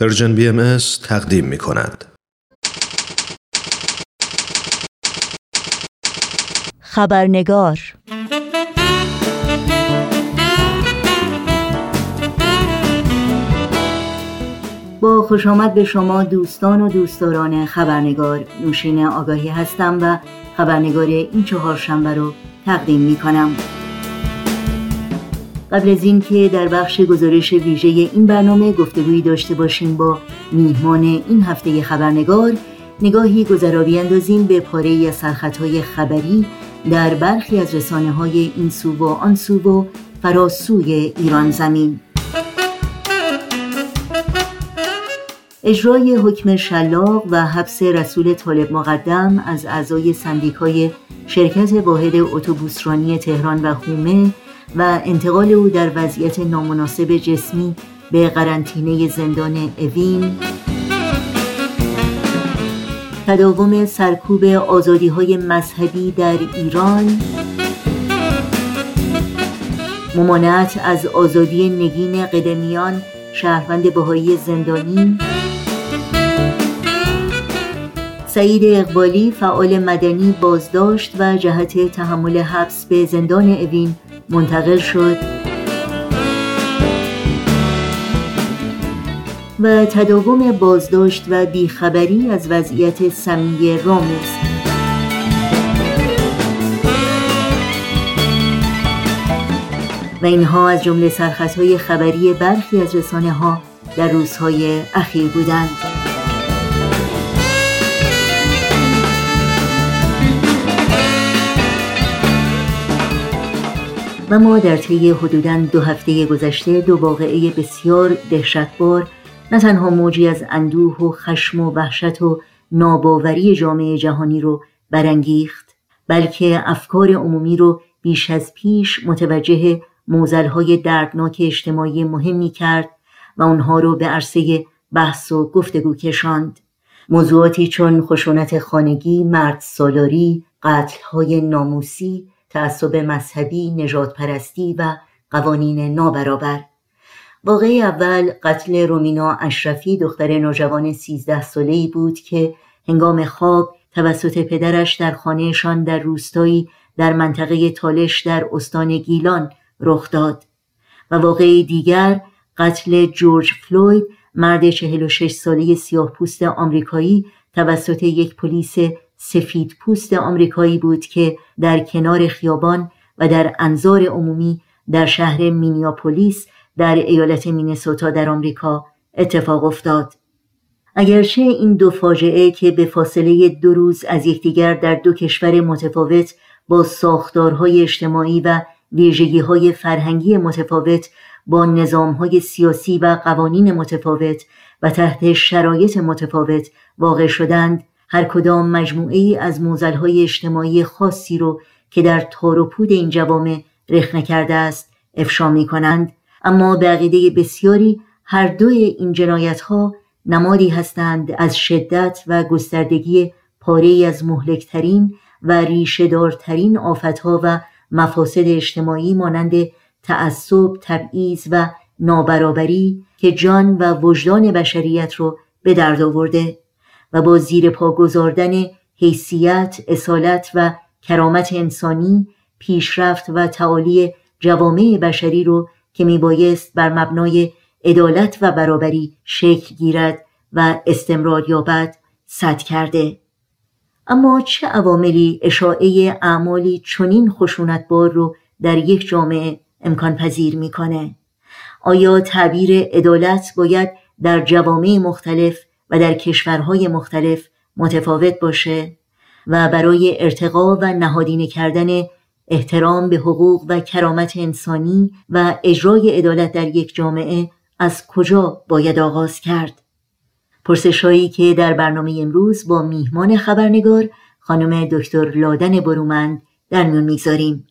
پرژن بی ام تقدیم می کند. خبرنگار با خوش آمد به شما دوستان و دوستداران خبرنگار نوشین آگاهی هستم و خبرنگار این چهارشنبه رو تقدیم می کنم. قبل از اینکه در بخش گزارش ویژه این برنامه گفتگویی داشته باشیم با میهمان این هفته خبرنگار نگاهی گذرابی اندازیم به پاره از سرخطهای خبری در برخی از رسانه های این سو و آن سو و فراسوی ایران زمین. اجرای حکم شلاق و حبس رسول طالب مقدم از اعضای سندیکای شرکت واحد اتوبوسرانی تهران و حومه و انتقال او در وضعیت نامناسب جسمی به قرنطینه زندان اوین. تداوم سرکوب آزادی های مذهبی در ایران. ممانعت از آزادی نگین قدمیان شهروند بهایی زندانی. سعید اقبالی فعال مدنی بازداشت و جهت تحمل حبس به زندان اوین منتقل شد. و تداوم بازداشت و بیخبری از وضعیت سمی راموز و اینها از جمله سرخطهای خبری برخی از رسانه ها در روزهای اخیر بودند. و ما در طی حدوداً دو هفته گذشته دو واقعه بسیار دهشتبار نه تنها موجی از اندوه و خشم و وحشت و ناباوری جامعه جهانی رو برانگیخت بلکه افکار عمومی رو بیش از پیش متوجه موزلهای دردناک اجتماعی مهمی کرد و آنها رو به عرصه بحث و گفتگو کشاند. موضوعاتی چون خشونت خانگی، مرد سالاری، قتلهای ناموسی، تعصب مذهبی، نجات پرستی و قوانین نابرابر. واقعی اول قتل رومینا اشرفی دختر نوجوان 13 ساله‌ای بود که هنگام خواب توسط پدرش در خانهشان در روستایی در منطقه تالش در استان گیلان رخ داد. و واقعی دیگر قتل جورج فلوید مرد 46 ساله سیاه پوست آمریکایی توسط یک پلیس سفید پوست آمریکایی بود که در کنار خیابان و در انظار عمومی در شهر مینیاپولیس در ایالت مینسوتا در آمریکا اتفاق افتاد. اگرچه این دو فاجعه که به فاصله دو روز از یکدیگر در دو کشور متفاوت با ساختارهای اجتماعی و ویژگیهای فرهنگی متفاوت با نظامهای سیاسی و قوانین متفاوت و تحت شرایط متفاوت واقع شدند هر کدام مجموعه ای از موزلهای اجتماعی خاصی رو که در تار و پود این جوامع رخنه کرده است افشا می کنند اما به عقیده بسیاری هر دوی این جنایت ها نمادی هستند از شدت و گستردگی پاره از مهلکترین و ریشهدارترین آفتها و مفاسد اجتماعی مانند تعصب، تبعیض و نابرابری که جان و وجدان بشریت رو به درد آورده. و با زیر پا گذاردن حیثیت، اصالت و کرامت انسانی پیشرفت و تعالی جوامع بشری رو که میبایست بر مبنای عدالت و برابری شکل گیرد و استمرار یابد صد کرده. اما چه عواملی اشاعه اعمالی چنین خشونتبار رو در یک جامعه امکان پذیر می‌کنه؟ آیا تعبیر عدالت باید در جوامع مختلف و در کشورهای مختلف متفاوت باشه و برای ارتقا و نهادینه کردن احترام به حقوق و کرامت انسانی و اجرای عدالت در یک جامعه از کجا باید آغاز کرد؟ پرسشهایی که در برنامه امروز با میهمان خبرنگار خانم دکتر لادن برومند در میون می‌گذاریم.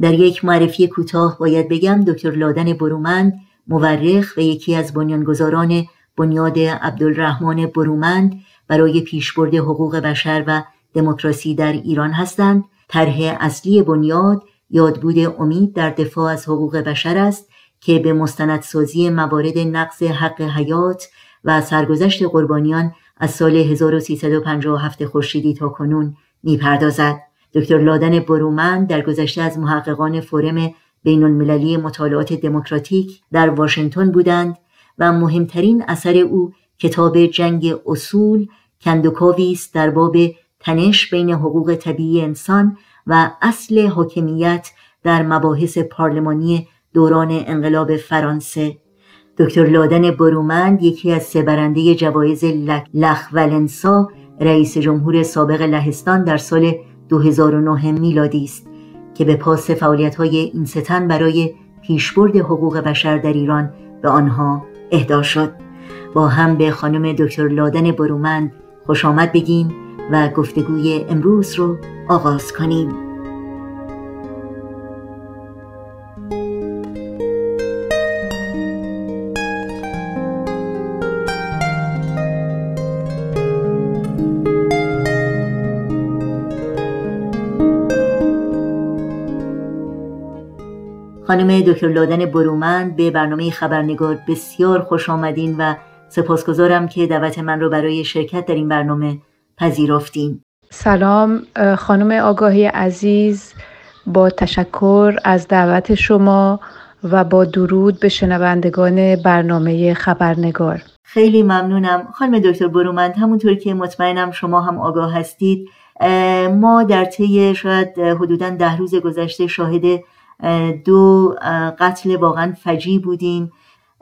در یک معرفی کوتاه باید بگم دکتر لادن برومند مورخ و یکی از بنیانگذاران بنیاد عبدالرحمن برومند برای پیشبرد حقوق بشر و دموکراسی در ایران هستند. طرح اصلی بنیاد یادبود امید در دفاع از حقوق بشر است که به مستندسازی موارد نقض حق حیات و سرگذشت قربانیان از سال 1357 خورشیدی تا کنون می‌پردازد. دکتر لادن برومند در گذشته از محققان فورم بین المللی مطالعات دموکراتیک در واشنگتن بودند. و مهمترین اثر او کتاب جنگ اصول کندوکاوی است در باب تنش بین حقوق طبیعی انسان و اصل حاکمیت در مباحث پارلمانی دوران انقلاب فرانسه. دکتر لادن برومند یکی از سه برنده جوایز لخ ولنسا رئیس جمهور سابق لهستان در سال 2009 میلادی است که به پاس فعالیت های این ستن برای پیشبرد حقوق بشر در ایران به آنها اهدا شد. با هم به خانم دکتر لادن برومند خوش آمد بگیم و گفتگوی امروز رو آغاز کنیم. خانم دکتر لادن برومند به برنامه خبرنگار بسیار خوش آمدین و سپاسگزارم که دعوت من رو برای شرکت در این برنامه پذیرفتین. سلام خانم آگاهی عزیز با تشکر از دعوت شما و با درود به شنوندگان برنامه خبرنگار. خیلی ممنونم. خانم دکتر برومند همونطور که مطمئنم شما هم آگاه هستید ما در طی شاید حدودا ده روز گذشته شاهد دو قتل واقعا فجی بودیم.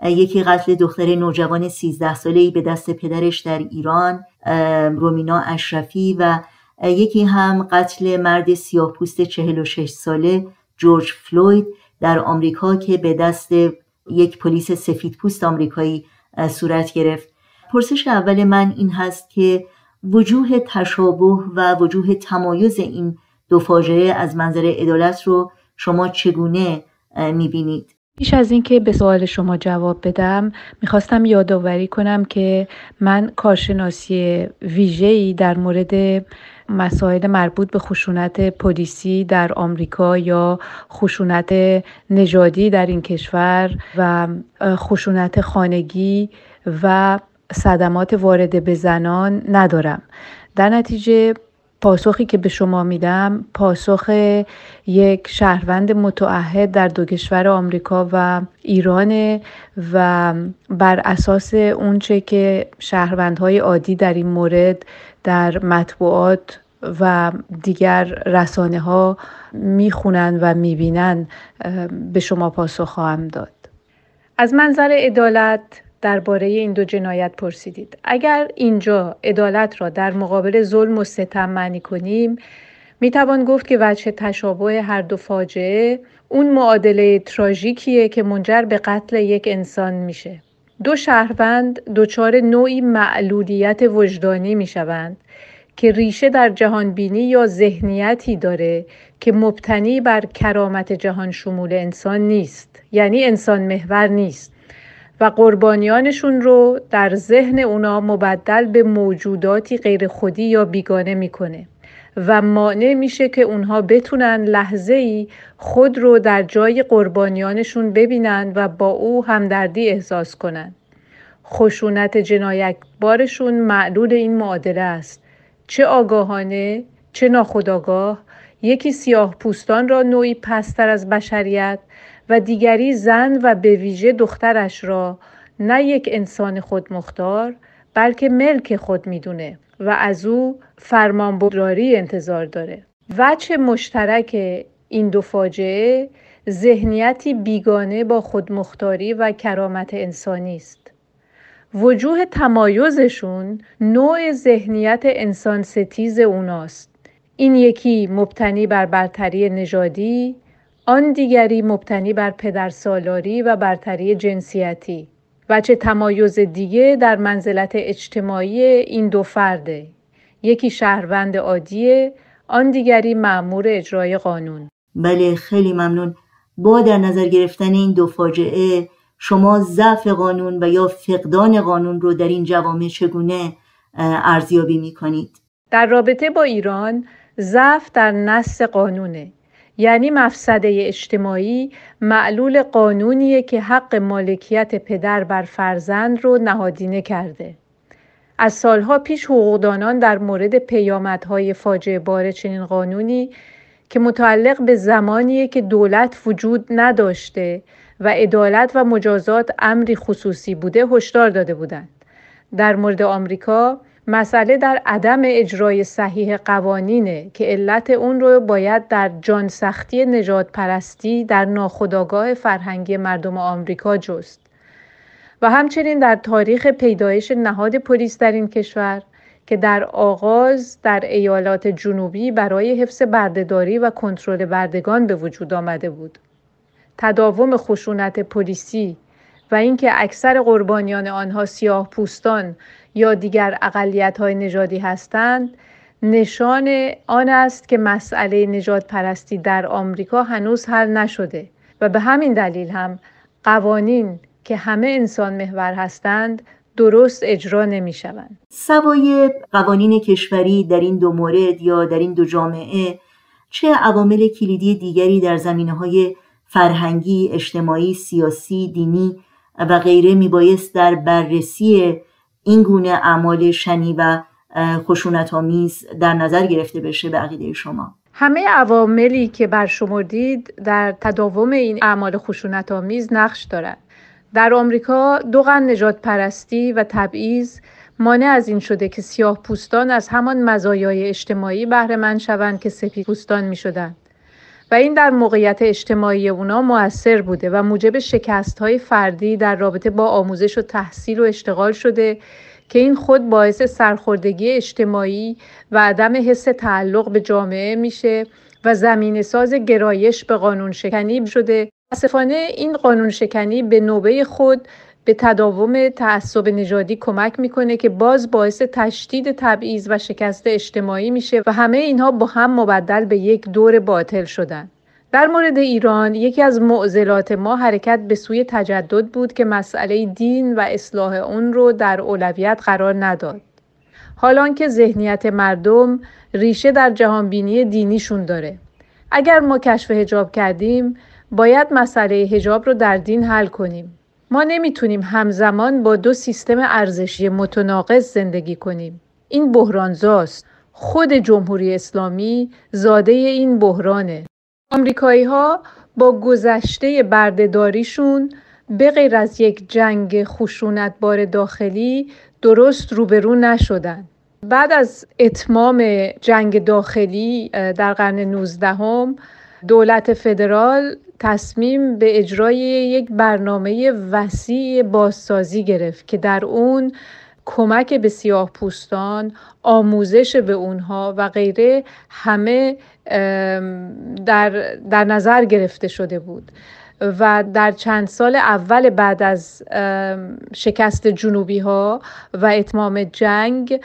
یکی قتل دختر نوجوان 13 ساله‌ای به دست پدرش در ایران رومینا اشرفی و یکی هم قتل مرد سیاه پوست 46 ساله جورج فلوید در آمریکا که به دست یک پلیس سفید پوست آمریکایی صورت گرفت. پرسش اول من این هست که وجوه تشابه و وجوه تمایز این دو فاجعه از منظر عدالت رو شما چگونه می‌بینید؟ پیش از اینکه به سوال شما جواب بدم می‌خواستم یادآوری کنم که من کارشناسی ویژه‌ای در مورد مسائل مربوط به خشونت پلیسی در آمریکا یا خشونت نژادی در این کشور و خشونت خانگی و صدمات وارد به زنان ندارم در نتیجه پاسخی که به شما میدم پاسخ یک شهروند متعهد در دو کشور آمریکا و ایران و بر اساس اونچه که شهروندهای عادی در این مورد در مطبوعات و دیگر رسانه ها می‌خونند و می‌بینند به شما پاسخ خواهم داد. از منظر عدالت درباره این دو جنایت پرسیدید. اگر اینجا عدالت را در مقابل ظلم و ستم معنی کنیم می توان گفت که وجه تشابه هر دو فاجعه اون معادله تراژیکیه که منجر به قتل یک انسان میشه. دو شهروند دچار نوعی معلولیت وجدانی می شوند که ریشه در جهانبینی یا ذهنیتی داره که مبتنی بر کرامت جهان شمول انسان نیست یعنی انسان محور نیست. و قربانیانشون رو در ذهن اونا مبدل به موجوداتی غیر خودی یا بیگانه می‌کنه و مانع میشه که اونها بتونن لحظه ای خود رو در جای قربانیانشون ببینن و با او همدردی احساس کنن. خشونت جنایت بارشون معلول این معادله است. چه آگاهانه چه ناخداگاه یکی سیاه پوستان را نوعی پستر از بشریت و دیگری زن و به ویژه دخترش را نه یک انسان خودمختار بلکه ملک خود می‌دونه و از او فرمانبرداری انتظار داره. وچه مشترک این دو فاجعه ذهنیتی بیگانه با خودمختاری و کرامت انسانی است. وجوه تمایزشون نوع ذهنیت انسان ستیز اوناست. این یکی مبتنی بر برتری نژادی آن دیگری مبتنی بر پدرسالاری و برتری جنسیتی و چه تمایز دیگه در منزلت اجتماعی این دو فرده یکی شهروند عادیه آن دیگری معمور اجرای قانون. بله خیلی ممنون. با در نظر گرفتن این دو فاجعه شما ضعف قانون و یا فقدان قانون رو در این جوامع چگونه ارزیابی می کنید؟ در رابطه با ایران ضعف در نص قانونه. یعنی مفسده اجتماعی معلول قانونیه که حق مالکیت پدر بر فرزند رو نهادینه کرده. از سالها پیش حقوقدانان در مورد پیامدهای فاجعه بار چنین قانونی که متعلق به زمانیه که دولت وجود نداشته و عدالت و مجازات امری خصوصی بوده هشدار داده بودند. در مورد آمریکا مسئله در عدم اجرای صحیح قوانینه که علت اون رو باید در جان سختی نجات پرستی در ناخداگاه فرهنگی مردم آمریکا جست. و همچنین در تاریخ پیدایش نهاد پلیس در این کشور که در آغاز در ایالات جنوبی برای حفظ بردهداری و کنترل بردگان به وجود آمده بود. تداوم خشونت پلیسی و اینکه اکثر قربانیان آنها سیاه پوستان یا دیگر اقلیت های نژادی هستند نشان آن است که مسئله نجات پرستی در آمریکا هنوز حل نشده و به همین دلیل هم قوانین که همه انسان محور هستند درست اجرا نمی شوند. سوای قوانین کشوری در این دو مورد یا در این دو جامعه چه عوامل کلیدی دیگری در زمینه های فرهنگی، اجتماعی، سیاسی، دینی و غیره میبایست در بررسی این گونه اعمال شنی و خشونت آمیز در نظر گرفته بشه به عقیده شما همه عواملی که برشمردید در تداوم این اعمال خشونت آمیز نقش دارند در آمریکا دو قرن نجات پرستی و تبعیض مانع از این شده که سیاه پوستان از همان مزایای اجتماعی بهره مند شوند که سفید پوستان می شدند. و این در موقعیت اجتماعی اونا موثر بوده و موجب شکست های فردی در رابطه با آموزش و تحصیل و اشتغال شده که این خود باعث سرخوردگی اجتماعی و عدم حس تعلق به جامعه میشه و زمین ساز گرایش به قانون شکنی شده. متاسفانه این قانون شکنی به نوبه خود به تداوم تعصب نژادی کمک می‌کنه که باز باعث تشدید تبعیض و شکست اجتماعی میشه و همه اینها با هم مبدل به یک دور باطل شدن. در مورد ایران یکی از معضلات ما حرکت به سوی تجدد بود که مسئله دین و اصلاح اون رو در اولویت قرار نداد. حالان که ذهنیت مردم ریشه در جهانبینی دینیشون داره. اگر ما کشف هجاب کردیم باید مسئله هجاب رو در دین حل کنیم. ما نمی‌تونیم همزمان با دو سیستم ارزشی متناقض زندگی کنیم. این بحرانزاست. خود جمهوری اسلامی زاده این بحرانه. آمریکایی ها با گذشته بردهداریشون به غیر از یک جنگ بار داخلی درست روبرو نشدن. بعد از اتمام جنگ داخلی در قرن 19 دولت فدرال تصمیم به اجرای یک برنامه وسیع بازسازی گرفت که در اون کمک به سیاه پوستان آموزش به اونها و غیره همه در, در نظر گرفته شده بود. و در چند سال اول بعد از شکست جنوبی ها و اتمام جنگ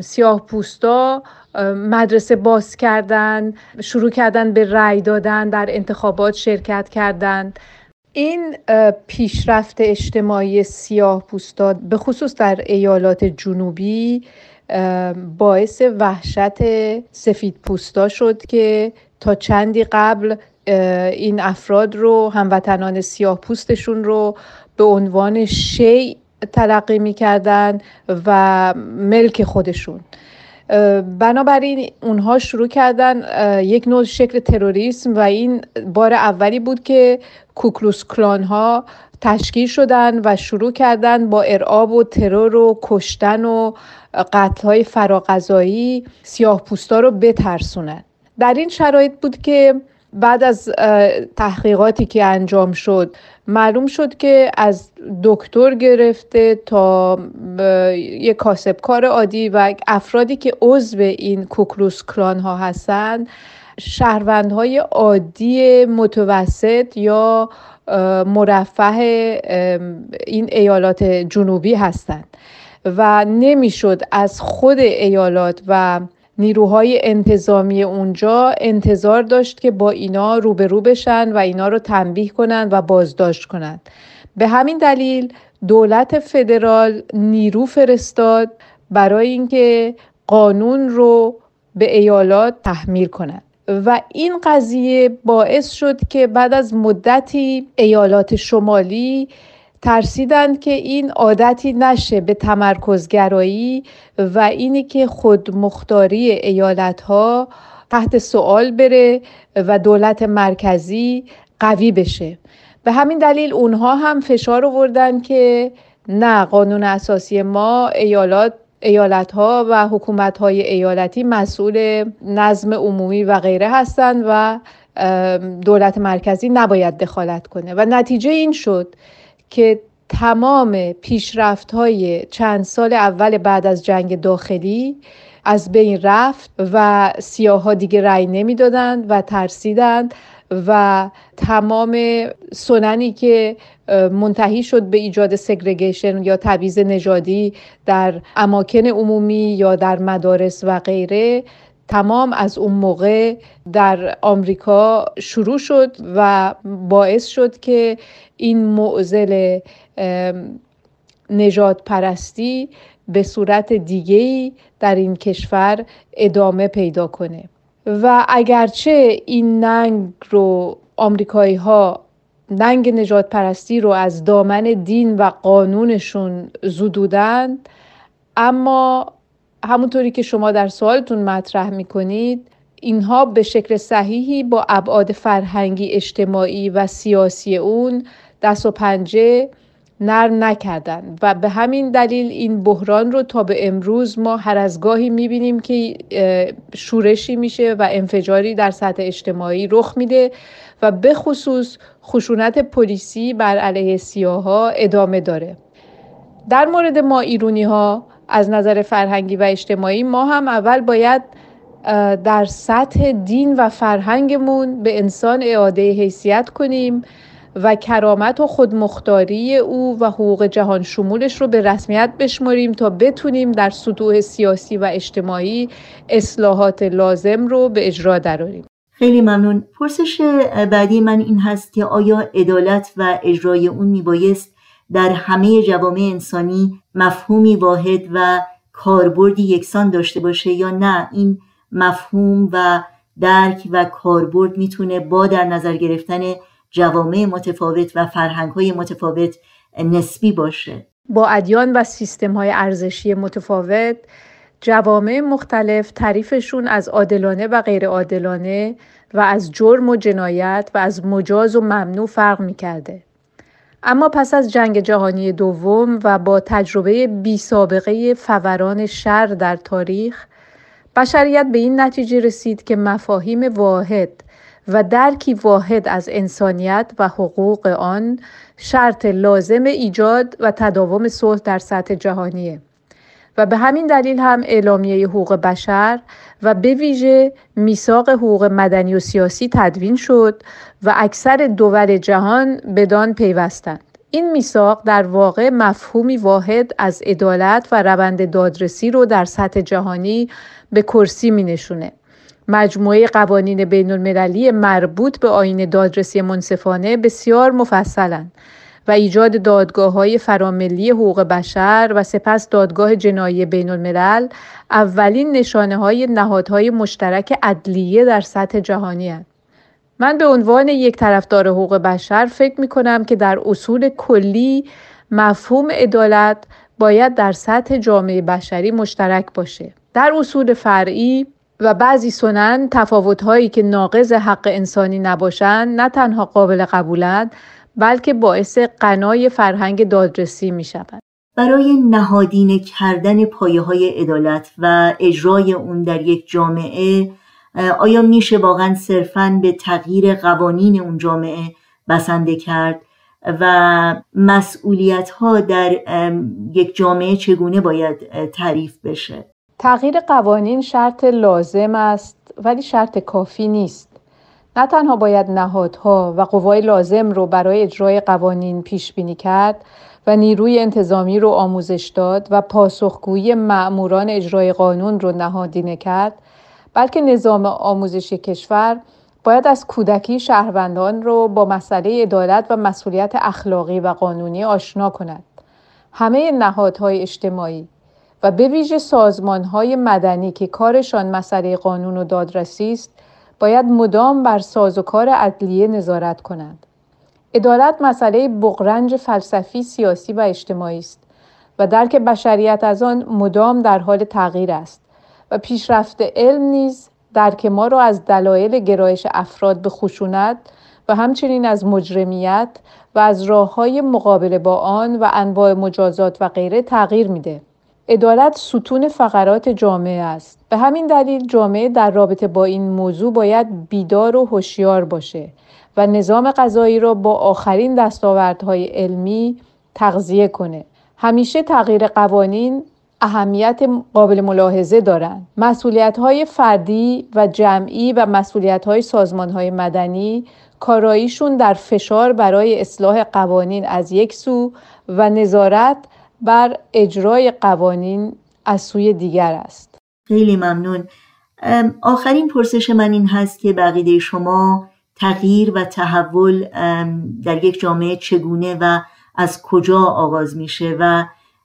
سیاه پوستا مدرسه باز کردن شروع کردن به رأی دادن در انتخابات شرکت کردند این پیشرفت اجتماعی سیاه پوستا به خصوص در ایالات جنوبی باعث وحشت سفید پوستا شد که تا چندی قبل این افراد رو هموطنان سیاه پوستشون رو به عنوان شی تلقی می‌کردن و ملک خودشون. بنابراین اونها شروع کردن یک نوع شکل تروریسم و این بار اولی بود که کوکلوس کلان ها تشکیل شدن و شروع کردن با ارعاب و ترور و کشتن و قتل های فراغذایی سیاه پوستا رو بترسونن. در این شرایط بود که بعد از تحقیقاتی که انجام شد معلوم شد که از دکتر گرفته تا یک کاسبکار عادی و افرادی که عضو این کوکلوس کلان ها هستند شهروندهای عادی متوسط یا مرفه این ایالات جنوبی هستند و نمی‌شد از خود ایالات و نیروهای انتظامی اونجا انتظار داشت که با اینا روبرو بشن و اینا رو تنبیه کنند و بازداشت کنند به همین دلیل دولت فدرال نیرو فرستاد برای اینکه قانون رو به ایالات تحمیل کنند و این قضیه باعث شد که بعد از مدتی ایالات شمالی ترسیدند که این عادتی نشه به تمرکزگرایی و اینی که خود مختاری ایالت ها تحت سوال بره و دولت مرکزی قوی بشه. به همین دلیل اونها هم فشار آوردن که نه قانون اساسی ما ایالات ایالت ها و حکومت های ایالتی مسئول نظم عمومی و غیره هستند و دولت مرکزی نباید دخالت کنه. و نتیجه این شد که تمام پیشرفت های چند سال اول بعد از جنگ داخلی از بین رفت و سیاه ها دیگه رأی نمی‌دادند و ترسیدند و تمام سننی که منتهی شد به ایجاد سگرگیشن یا تبعیض نژادی در اماکن عمومی یا در مدارس و غیره تمام از اون موقع در آمریکا شروع شد و باعث شد که این معزل نجات پرستی به صورت دیگهی در این کشور ادامه پیدا کنه. و اگرچه این ننگ رو آمریکایی ها ننگ نجات پرستی رو از دامن دین و قانونشون زدودند اما همونطوری که شما در سوالتون مطرح می‌کنید اینها به شکل صحیحی با ابعاد فرهنگی اجتماعی و سیاسی اون دست و پنجه نر نکردن. و به همین دلیل این بحران رو تا به امروز ما هر از گاهی می‌بینیم که شورشی میشه و انفجاری در سطح اجتماعی رخ میده و به خصوص خشونت پلیسی بر علیه سیاها ادامه داره. در مورد ما ایرونی ها از نظر فرهنگی و اجتماعی ما هم اول باید در سطح دین و فرهنگمون به انسان اعاده حیثیت کنیم و کرامت و خودمختاری او و حقوق جهان شمولش رو به رسمیت بشماریم تا بتونیم در سطوح سیاسی و اجتماعی اصلاحات لازم رو به اجرا دراریم. خیلی ممنون. پرسش بعدی من این هست که آیا عدالت و اجرای اون میبایست در همه جوامع انسانی مفهومی واحد و کاربردی یکسان داشته باشه یا نه این مفهوم و درک و کاربرد می‌تونه با در نظر گرفتن جوامع متفاوت و فرهنگ های متفاوت نسبی باشه با ادیان و سیستم های ارزشی متفاوت جوامع مختلف تعریفشون از عادلانه و غیر عادلانه و از جرم و جنایت و از مجاز و ممنوع فرق می‌کرده. اما پس از جنگ جهانی دوم و با تجربه بی سابقه فوران شر در تاریخ بشریت به این نتیجه رسید که مفاهیم واحد و درکی واحد از انسانیت و حقوق آن شرط لازم ایجاد و تداوم صلح در سطح جهانیه. و به همین دلیل هم اعلامیه حقوق بشر و به ویژه میثاق حقوق مدنی و سیاسی تدوین شد و اکثر دول جهان بدان پیوستند این میثاق در واقع مفهومی واحد از عدالت و روند دادرسی رو در سطح جهانی به کرسی می نشونه. مجموعه قوانین بین المللی مربوط به آین دادرسی منصفانه بسیار مفصلند و ایجاد دادگاه های فراملی حقوق بشر و سپس دادگاه جنایی بین الملل اولین نشانه های نهادهای مشترک عدلیه در سطح جهانی هست. من به عنوان یک طرفدار حقوق بشر فکر می کنم که در اصول کلی مفهوم عدالت باید در سطح جامعه بشری مشترک باشه. در اصول فرعی و بعضی سنن تفاوتهایی که ناقض حق انسانی نباشند نه تنها قابل قبولند بلکه باعث قنای فرهنگ دادرسی می شود. برای نهادینه کردن پایه های عدالت و اجرای اون در یک جامعه آیا میشه واقعا صرفا به تغییر قوانین اون جامعه بسنده کرد و مسئولیت ها در یک جامعه چگونه باید تعریف بشه تغییر قوانین شرط لازم است ولی شرط کافی نیست نه تنها باید نهادها و قوای لازم رو برای اجرای قوانین پیش بینی کرد و نیروی انتظامی رو آموزش داد و پاسخگویی مأموران اجرای قانون رو نهادینه کرد بلکه نظام آموزشی کشور باید از کودکی شهروندان رو با مسئله عدالت و مسئولیت اخلاقی و قانونی آشنا کند. همه نهادهای اجتماعی و به ویژه سازمانهای مدنی که کارشان مسئله قانون و دادرسی است باید مدام بر سازوکار عدلیه نظارت کنند. عدالت مسئله بغرنج فلسفی، سیاسی و اجتماعی است و درک بشریت از آن مدام در حال تغییر است و پیشرفت علم نیز درک ما را از دلایل گرایش افراد به خشونت و همچنین از مجرمیت و از راه های مقابله با آن و انواع مجازات و غیره تغییر میده. عدالت ستون فقرات جامعه است. به همین دلیل جامعه در رابطه با این موضوع باید بیدار و هوشیار باشه و نظام قضایی را با آخرین دستاوردهای علمی تغذیه کنه. همیشه تغییر قوانین اهمیت قابل ملاحظه دارند. مسئولیت های فردی و جمعی و مسئولیت های سازمان های مدنی کاراییشون در فشار برای اصلاح قوانین از یک سو و نظارت بر اجرای قوانین از سوی دیگر است. خیلی ممنون. آخرین پرسش من این هست که بقیده شما تغییر و تحول در یک جامعه چگونه و از کجا آغاز میشه و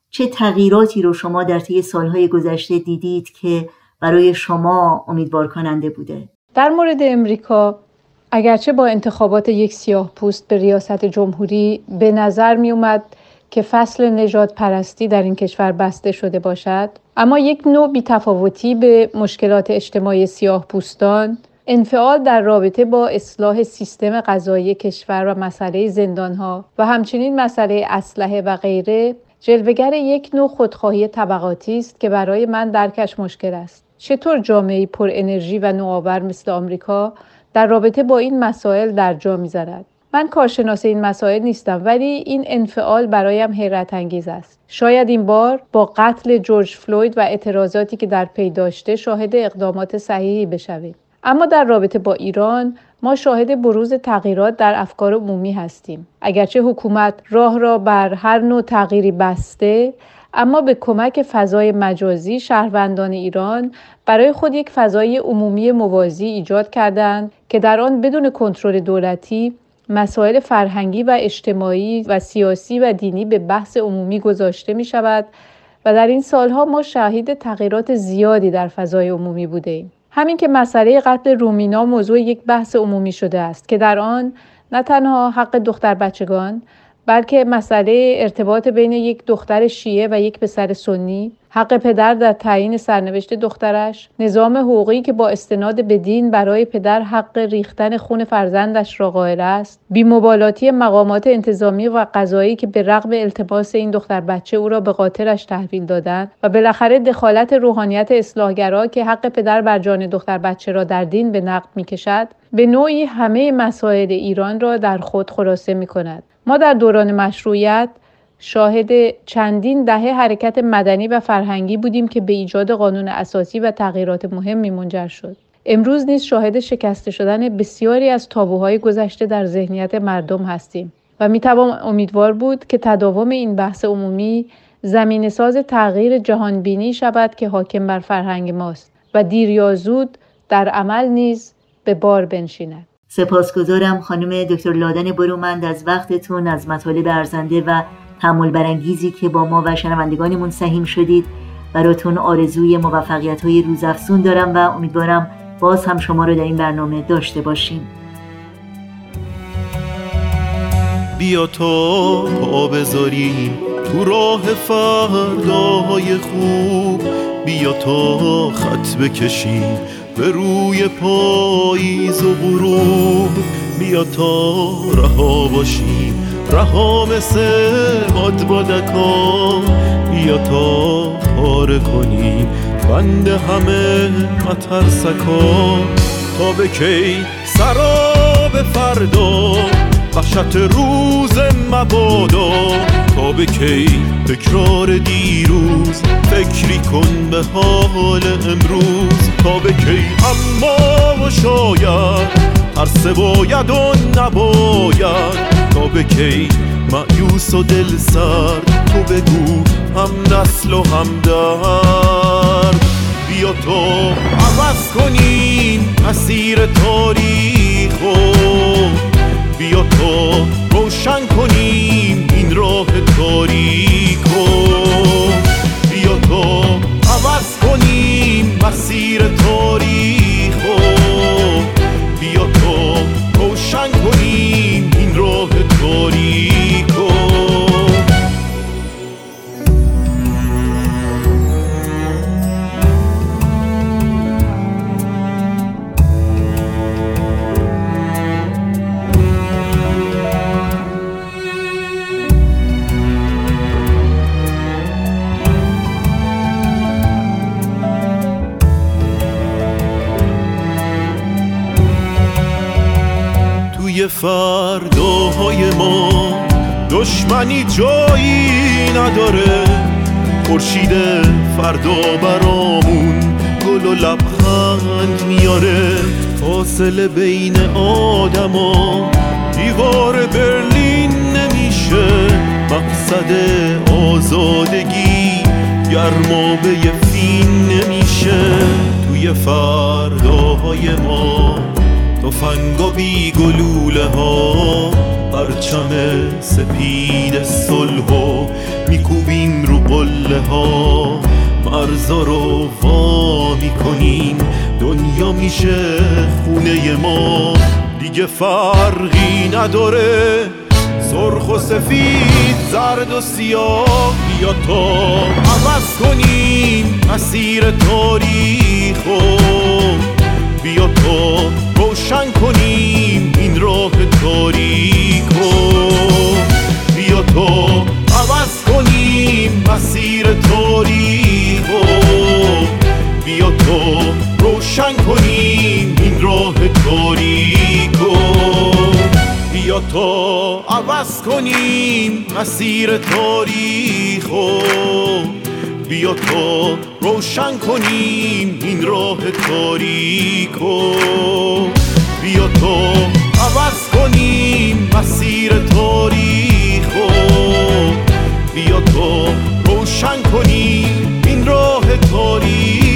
چه تغییراتی رو شما در طی سالهای گذشته دیدید که برای شما امیدوار کننده بوده در مورد امریکا اگرچه با انتخابات یک سیاه پوست به ریاست جمهوری به نظر می اومد که فصل نجات پرستی در این کشور بسته شده باشد. اما یک نوع بیتفاوتی به مشکلات اجتماعی سیاه پوستان انفعال در رابطه با اصلاح سیستم غذایی کشور و مسئله زندانها و همچنین مسئله اسلحه و غیره جلوگر یک نوع خودخواهی طبقاتی است که برای من درکش مشکل است. چطور جامعه پر انرژی و نوآور مثل آمریکا در رابطه با این مسائل در جا می‌زند؟ من کارشناس این مسائل نیستم ولی این انفعال برایم حیرت انگیز است. شاید این بار با قتل جورج فلوید و اعتراضاتی که در پی داشته شاهد اقدامات صحیحی بشویم. اما در رابطه با ایران ما شاهد بروز تغییرات در افکار عمومی هستیم. اگرچه حکومت راه را بر هر نوع تغییری بسته اما به کمک فضای مجازی شهروندان ایران برای خود یک فضای عمومی موازی ایجاد کردند که در آن بدون کنترل دولتی مسائل فرهنگی و اجتماعی و سیاسی و دینی به بحث عمومی گذاشته می شود و در این سالها ما شاهد تغییرات زیادی در فضای عمومی بوده ایم. همین که مسئله قتل رومینا موضوع یک بحث عمومی شده است که در آن نه تنها حق دختر بچگان بلکه مسئله ارتباط بین یک دختر شیعه و یک پسر سنی حق پدر در تعیین سرنوشت دخترش نظام حقوقی که با استناد به دین برای پدر حق ریختن خون فرزندش را قائل است بیمبالاتی مقامات انتظامی و قضایی که به رغم التباس این دختر بچه او را به قاطرش تحویل دادند و بالاخره دخالت روحانیت اصلاحگرا که حق پدر بر جان دختر بچه را در دین به نقد می‌کشد به نوعی همه مسائل ایران را در خود خلاصه می کند. ما در دوران مشروعیت شاهد چندین دهه حرکت مدنی و فرهنگی بودیم که به ایجاد قانون اساسی و تغییرات مهمی منجر شد. امروز نیز شاهد شکسته شدن بسیاری از تابوهای گذشته در ذهنیت مردم هستیم و می‌توان امیدوار بود که تداوم این بحث عمومی زمین ساز تغییر جهانبینی شود که حاکم بر فرهنگ ماست و دیر زود در عمل نیز به بار بنشیند. سپاسگزارم خانم دکتر لادن برومند از وقتتون از مطالب ارزنده و تحمل برانگیزی که با ما و شنوندگانمون سهیم شدید. براتون آرزوی موفقیت های روزافزون دارم و امیدوارم باز هم شما رو در این برنامه داشته باشیم. بیا تا پا بذاریم تو راه فرداهای خوب. بیا تا خط بکشیم به روی پاییز و غروب بیا تا رها باشیم. رها مثل باد بادکا بیا تا پاره کنیم. بند همه مترسکا تا به کی؟ سراب فردا. وحشت روز مبادا. تا به کی تکرار دیروز؟ فکری کن به حال امروز. تا به کی؟ اما و شاید هر باید و نباید. تا به کی؟ معیوس و دل سر تو بگو هم نسل و هم درد. بیا تو عوض کنیم مسیر تاریخ بیا تو روشن کنیم این راه تاریک بیا تو عوض کنیم مسیر تاریخ فرداهای ما دشمنی جایی نداره. خورشید فردا برامون گل و لبخند میاره. فاصله بین آدما دیوار برلین نمیشه. مقصد آزادگی گرمابه فین نمیشه. توی فرداهای ما تفنگ و بی گلوله ها پرچم سپید صلح و میکوبیم رو قله ها. مرزا رو وا می‌کنیم دنیا میشه خونه ما. دیگه فرقی نداره سرخ و سفید زرد و سیاه. بیا تا عوض کنیم مسیر تاریخ بیا تا روشن کنیم این راه تاریک بیا تا عوض کنیم مسیر تاریخ بیا تا روشن کنیم این راه تاریک بیا تا عوض کنیم مسیر تاریخ بیا تا روشن کنیم این راه تاریکو. بیا تو. عوض کنیم مسیر تاریخو بیا تو روشن کنیم این راه تاریخ.